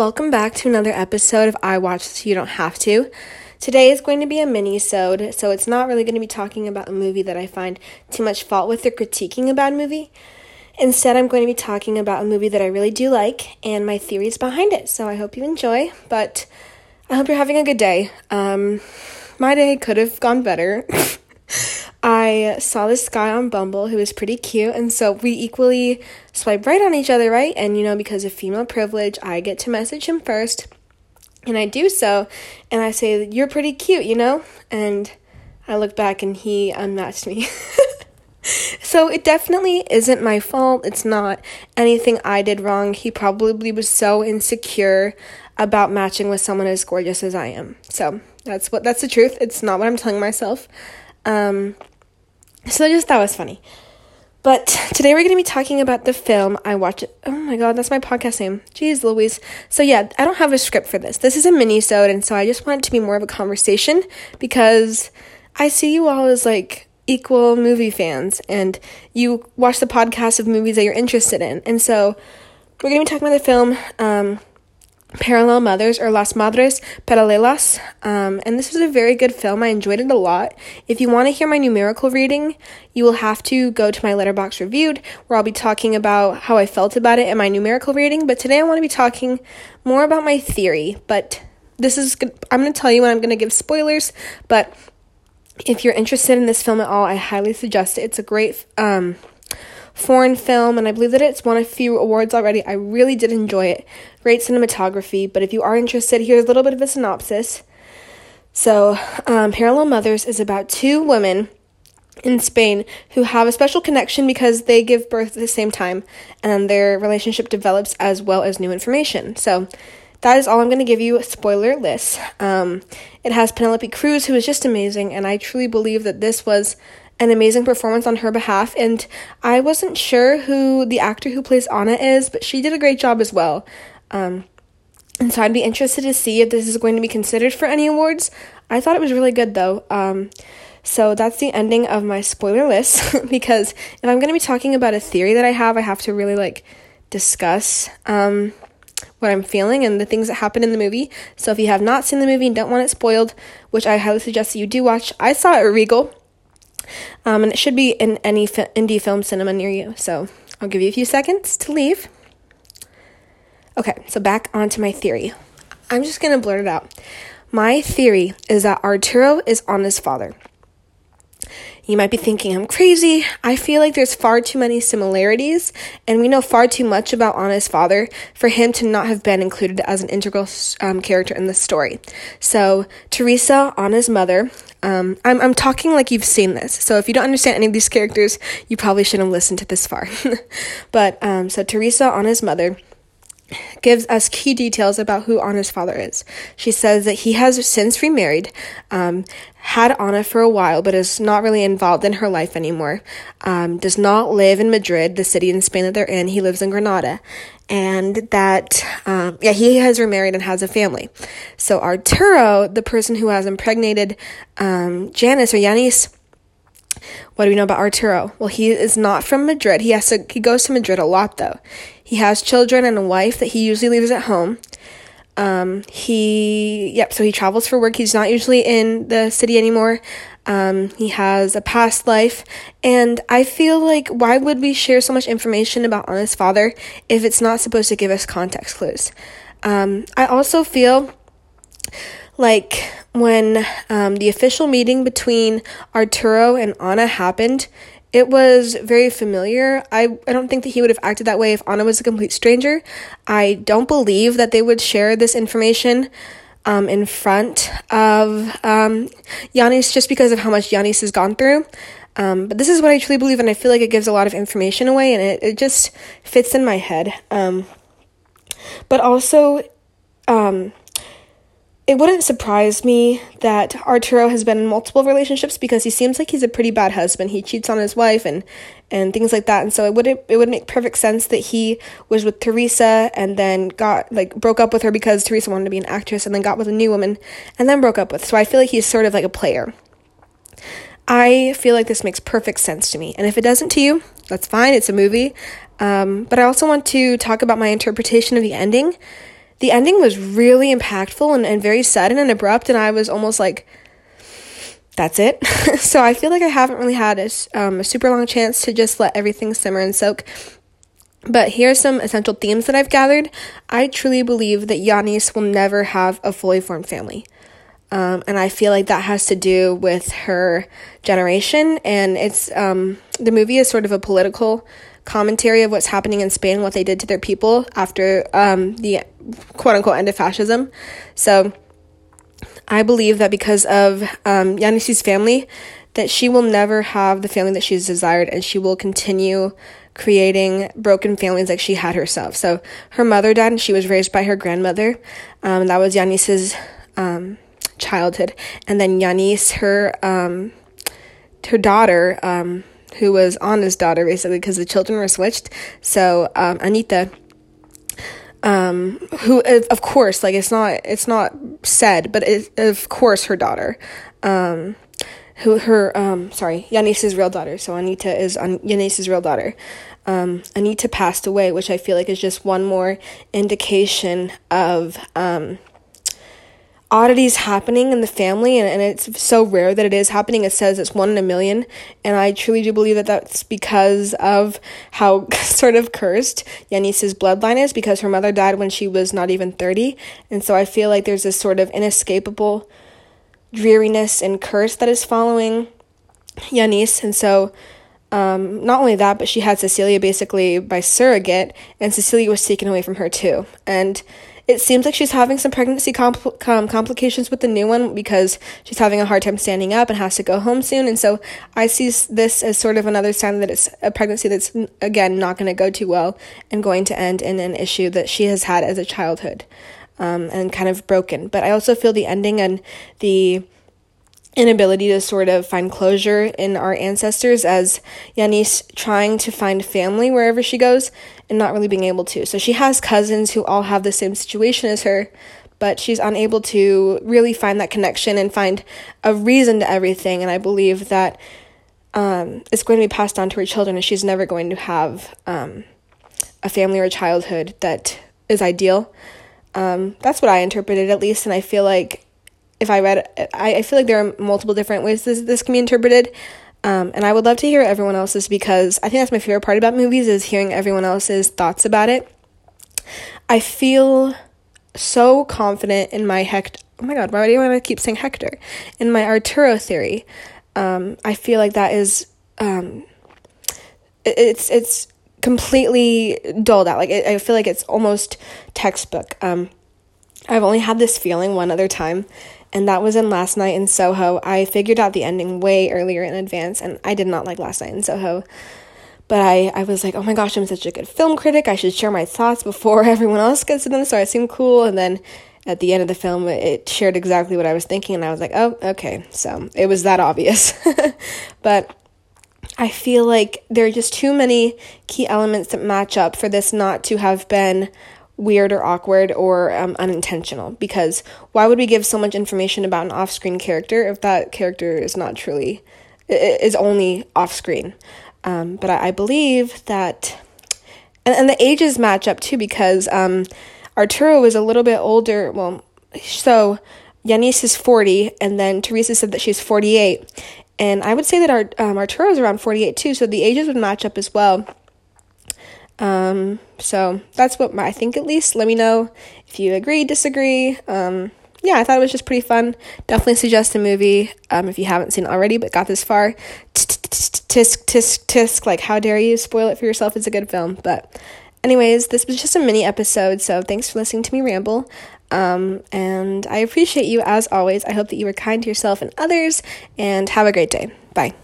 welcome back to another episode of I Watch So You Don't Have to. Today is going to be a mini-sode, so it's not really going to be talking about a movie that I find too much fault with or critiquing a bad movie. Instead, I'm going to be talking about a movie that I really do like and my theories behind it. So I hope you enjoy, but I hope you're having a good day. Um, my day could have gone better. I saw this guy on Bumble who was pretty cute, and so we equally swipe right on each other, right? And you know, because of female privilege, I get to message him first, and I do so, and I say, You're pretty cute, you know? And I look back and he unmatched me. so it definitely isn't my fault. It's not anything I did wrong. He probably was so insecure about matching with someone as gorgeous as I am. So that's what that's the truth. It's not what I'm telling myself. Um, so I just thought was funny. But today we're going to be talking about the film I watched. Oh my god, that's my podcast name. Jeez Louise. So yeah, I don't have a script for this. This is a mini-sode, and so I just want it to be more of a conversation because I see you all as like equal movie fans and you watch the podcast of movies that you're interested in. And so we're going to be talking about the film um, Parallel Mothers or Las Madres Paralelas. Um, and this was a very good film. I enjoyed it a lot. If you want to hear my numerical reading, you will have to go to my Letterboxd reviewed, where I'll be talking about how I felt about it and my numerical rating. But today I want to be talking more about my theory. But this is, I'm going to tell you when I'm going to give spoilers. But if you're interested in this film at all, I highly suggest it. It's a great um, foreign film, and I believe that it's won a few awards already. I really did enjoy it. Great cinematography, but if you are interested, here's a little bit of a synopsis. So, um, Parallel Mothers is about two women in Spain who have a special connection because they give birth at the same time, and their relationship develops as well as new information. So, that is all I'm going to give you. Spoilerless. Um, it has Penelope Cruz, who is just amazing, and I truly believe that this was an amazing performance on her behalf. And I wasn't sure who the actor who plays Anna is, but she did a great job as well. Um, and so I'd be interested to see if this is going to be considered for any awards. I thought it was really good though. Um, so that's the ending of my spoiler list because if I'm going to be talking about a theory that I have, I have to really like discuss um, what I'm feeling and the things that happen in the movie. So if you have not seen the movie and don't want it spoiled, which I highly suggest that you do watch, I saw it at Regal. Um, and it should be in any fi- indie film cinema near you. So I'll give you a few seconds to leave. Okay, so back onto my theory. I'm just gonna blurt it out. My theory is that Arturo is Anna's father. You might be thinking I'm crazy. I feel like there's far too many similarities, and we know far too much about Anna's father for him to not have been included as an integral um, character in the story. So, Teresa, Anna's mother, um, I'm, I'm talking like you've seen this. So, if you don't understand any of these characters, you probably shouldn't have listened to this far. but, um, so Teresa, Anna's mother, gives us key details about who Anna's father is. She says that he has since remarried, um, had Anna for a while, but is not really involved in her life anymore. Um, does not live in Madrid, the city in Spain that they're in. He lives in Granada. And that, um, yeah, he has remarried and has a family. So Arturo, the person who has impregnated um, Janice or Yanis, what do we know about Arturo? Well, he is not from Madrid. He has to he goes to Madrid a lot though. He has children and a wife that he usually leaves at home. Um, he yep, so he travels for work. He's not usually in the city anymore. Um, he has a past life, and I feel like why would we share so much information about Anna's father if it's not supposed to give us context clues? Um, I also feel like when um, the official meeting between Arturo and Anna happened, it was very familiar. I, I don't think that he would have acted that way if Anna was a complete stranger. I don't believe that they would share this information um, in front of um, Yanis just because of how much Yanis has gone through. Um, but this is what I truly believe, and I feel like it gives a lot of information away, and it, it just fits in my head. Um, but also, um, it wouldn't surprise me that Arturo has been in multiple relationships because he seems like he's a pretty bad husband. He cheats on his wife and and things like that. And so it would it would make perfect sense that he was with Teresa and then got like broke up with her because Teresa wanted to be an actress and then got with a new woman and then broke up with. So I feel like he's sort of like a player. I feel like this makes perfect sense to me. And if it doesn't to you, that's fine. It's a movie. Um, but I also want to talk about my interpretation of the ending the ending was really impactful and, and very sudden and abrupt, and I was almost like, that's it. so I feel like I haven't really had a, um, a super long chance to just let everything simmer and soak. But here are some essential themes that I've gathered. I truly believe that Yanis will never have a fully formed family. Um, and I feel like that has to do with her generation. And it's um, the movie is sort of a political commentary of what's happening in Spain, what they did to their people after um, the quote unquote end of fascism. So I believe that because of um, Yanis's family, that she will never have the family that she's desired, and she will continue creating broken families like she had herself. So her mother died, and she was raised by her grandmother. Um, that was Yanis's um, childhood, and then Yanis, her um, her daughter, um, who was Anna's daughter, basically because the children were switched. So um, Anita um who of course like it's not it's not said but it, of course her daughter um who her um sorry Yanis's real daughter so Anita is An- Yanis's real daughter um Anita passed away which I feel like is just one more indication of um oddities happening in the family and, and it's so rare that it is happening. It says it's one in a million and i truly do believe that that's because of how sort of cursed yanis's bloodline is because her mother died when she was not even 30 and so i feel like there's this sort of inescapable dreariness and curse that is following yanis and so um, not only that but she had cecilia basically by surrogate and cecilia was taken away from her too and it seems like she's having some pregnancy compl- com- complications with the new one because she's having a hard time standing up and has to go home soon. And so I see this as sort of another sign that it's a pregnancy that's, again, not going to go too well and going to end in an issue that she has had as a childhood um, and kind of broken. But I also feel the ending and the inability to sort of find closure in our ancestors as Yanis trying to find family wherever she goes and not really being able to. So she has cousins who all have the same situation as her, but she's unable to really find that connection and find a reason to everything. And I believe that um, it's going to be passed on to her children, and she's never going to have um, a family or a childhood that is ideal. Um, that's what I interpreted, at least, and I feel like if I read I, I feel like there are multiple different ways this, this can be interpreted. Um, and I would love to hear everyone else's because I think that's my favorite part about movies is hearing everyone else's thoughts about it. I feel so confident in my Hector. Oh my god, why do you want to keep saying Hector? In my Arturo theory, um, I feel like that is um, it's it's completely dulled out. Like it, I feel like it's almost textbook. Um, I've only had this feeling one other time, and that was in Last Night in Soho. I figured out the ending way earlier in advance, and I did not like Last Night in Soho. But I, I was like, oh my gosh, I'm such a good film critic. I should share my thoughts before everyone else gets to them, so I seem cool. And then at the end of the film, it shared exactly what I was thinking, and I was like, oh, okay. So it was that obvious. but I feel like there are just too many key elements that match up for this not to have been weird or awkward or um, unintentional because why would we give so much information about an off-screen character if that character is not truly is only off-screen? Um, but I, I, believe that and, and the ages match up too because um, arturo is a little bit older well so yanis is 40 and then teresa said that she's 48 and i would say that our, um, arturo is around 48 too so the ages would match up as well um, so that's what I think at least. Let me know if you agree, disagree. Um, yeah, I thought it was just pretty fun. Definitely suggest a movie um, if you haven't seen it already but got this far. Tisk, tisk, tisk. Like, how dare you spoil it for yourself? It's a good film. But, anyways, this was just a mini episode. So, thanks for listening to me ramble. Um, and I appreciate you as always. I hope that you were kind to yourself and others. And have a great day. Bye.